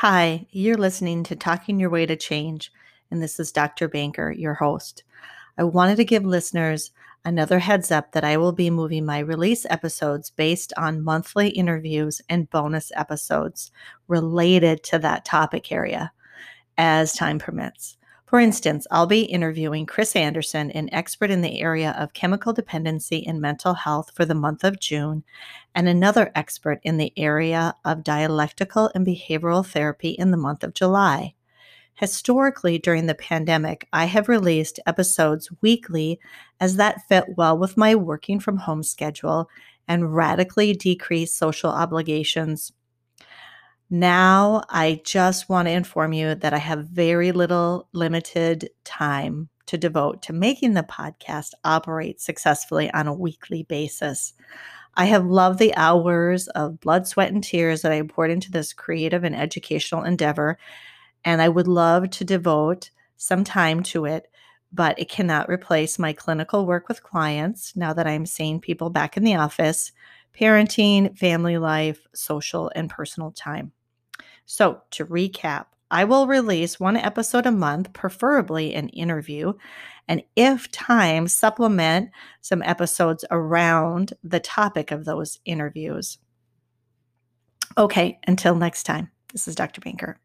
Hi, you're listening to Talking Your Way to Change, and this is Dr. Banker, your host. I wanted to give listeners another heads up that I will be moving my release episodes based on monthly interviews and bonus episodes related to that topic area as time permits. For instance, I'll be interviewing Chris Anderson, an expert in the area of chemical dependency and mental health for the month of June, and another expert in the area of dialectical and behavioral therapy in the month of July. Historically, during the pandemic, I have released episodes weekly as that fit well with my working from home schedule and radically decreased social obligations now, I just want to inform you that I have very little limited time to devote to making the podcast operate successfully on a weekly basis. I have loved the hours of blood, sweat, and tears that I poured into this creative and educational endeavor, and I would love to devote some time to it, but it cannot replace my clinical work with clients now that I'm seeing people back in the office, parenting, family life, social, and personal time. So, to recap, I will release one episode a month, preferably an interview, and if time, supplement some episodes around the topic of those interviews. Okay, until next time, this is Dr. Banker.